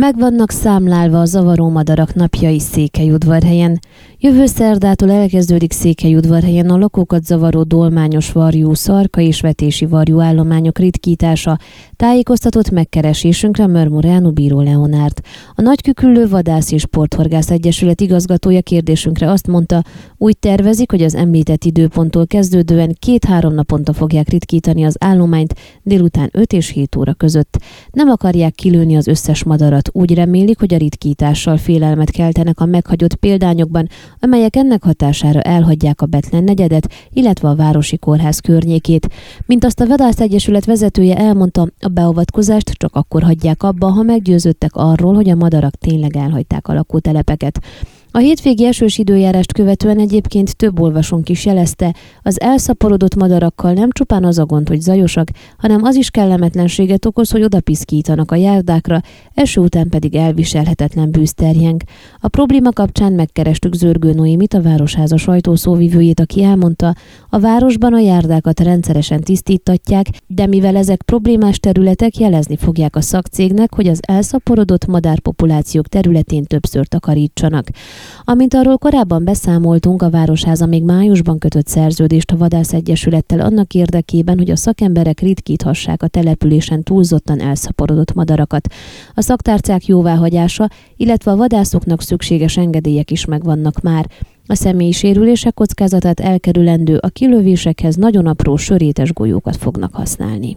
Meg vannak számlálva a zavaró madarak napjai Székelyudvarhelyen. Jövő szerdától elkezdődik Székelyudvarhelyen a lakókat zavaró dolmányos varjú, szarka és vetési varjú állományok ritkítása, tájékoztatott megkeresésünkre Mörmuránu Bíró Leonárd. A Nagyküküllő Vadász és Sporthorgász Egyesület igazgatója kérdésünkre azt mondta, úgy tervezik, hogy az említett időponttól kezdődően két-három naponta fogják ritkítani az állományt délután 5 és 7 óra között. Nem akarják kilőni az összes madarat, úgy remélik, hogy a ritkítással félelmet keltenek a meghagyott példányokban, amelyek ennek hatására elhagyják a Betlen negyedet, illetve a Városi Kórház környékét. Mint azt a Vadász Egyesület vezetője elmondta, a beavatkozást csak akkor hagyják abba, ha meggyőződtek arról, hogy a madarak tényleg elhagyták a lakótelepeket. A hétvégi esős időjárást követően egyébként több olvasónk is jelezte, az elszaporodott madarakkal nem csupán az a gond, hogy zajosak, hanem az is kellemetlenséget okoz, hogy odapiszkítanak a járdákra, eső után pedig elviselhetetlen bűz terjeng. A probléma kapcsán megkerestük Zörgő Noémit, a Városháza sajtószóvivőjét, aki elmondta, a városban a járdákat rendszeresen tisztítatják, de mivel ezek problémás területek, jelezni fogják a szakcégnek, hogy az elszaporodott madárpopulációk területén többször takarítsanak. Amint arról korábban beszámoltunk, a Városháza még májusban kötött szerződést a Vadász Egyesülettel annak érdekében, hogy a szakemberek ritkíthassák a településen túlzottan elszaporodott madarakat. A szaktárcák jóváhagyása, illetve a vadászoknak szükséges engedélyek is megvannak már. A személyi sérülések kockázatát elkerülendő a kilövésekhez nagyon apró sörétes golyókat fognak használni.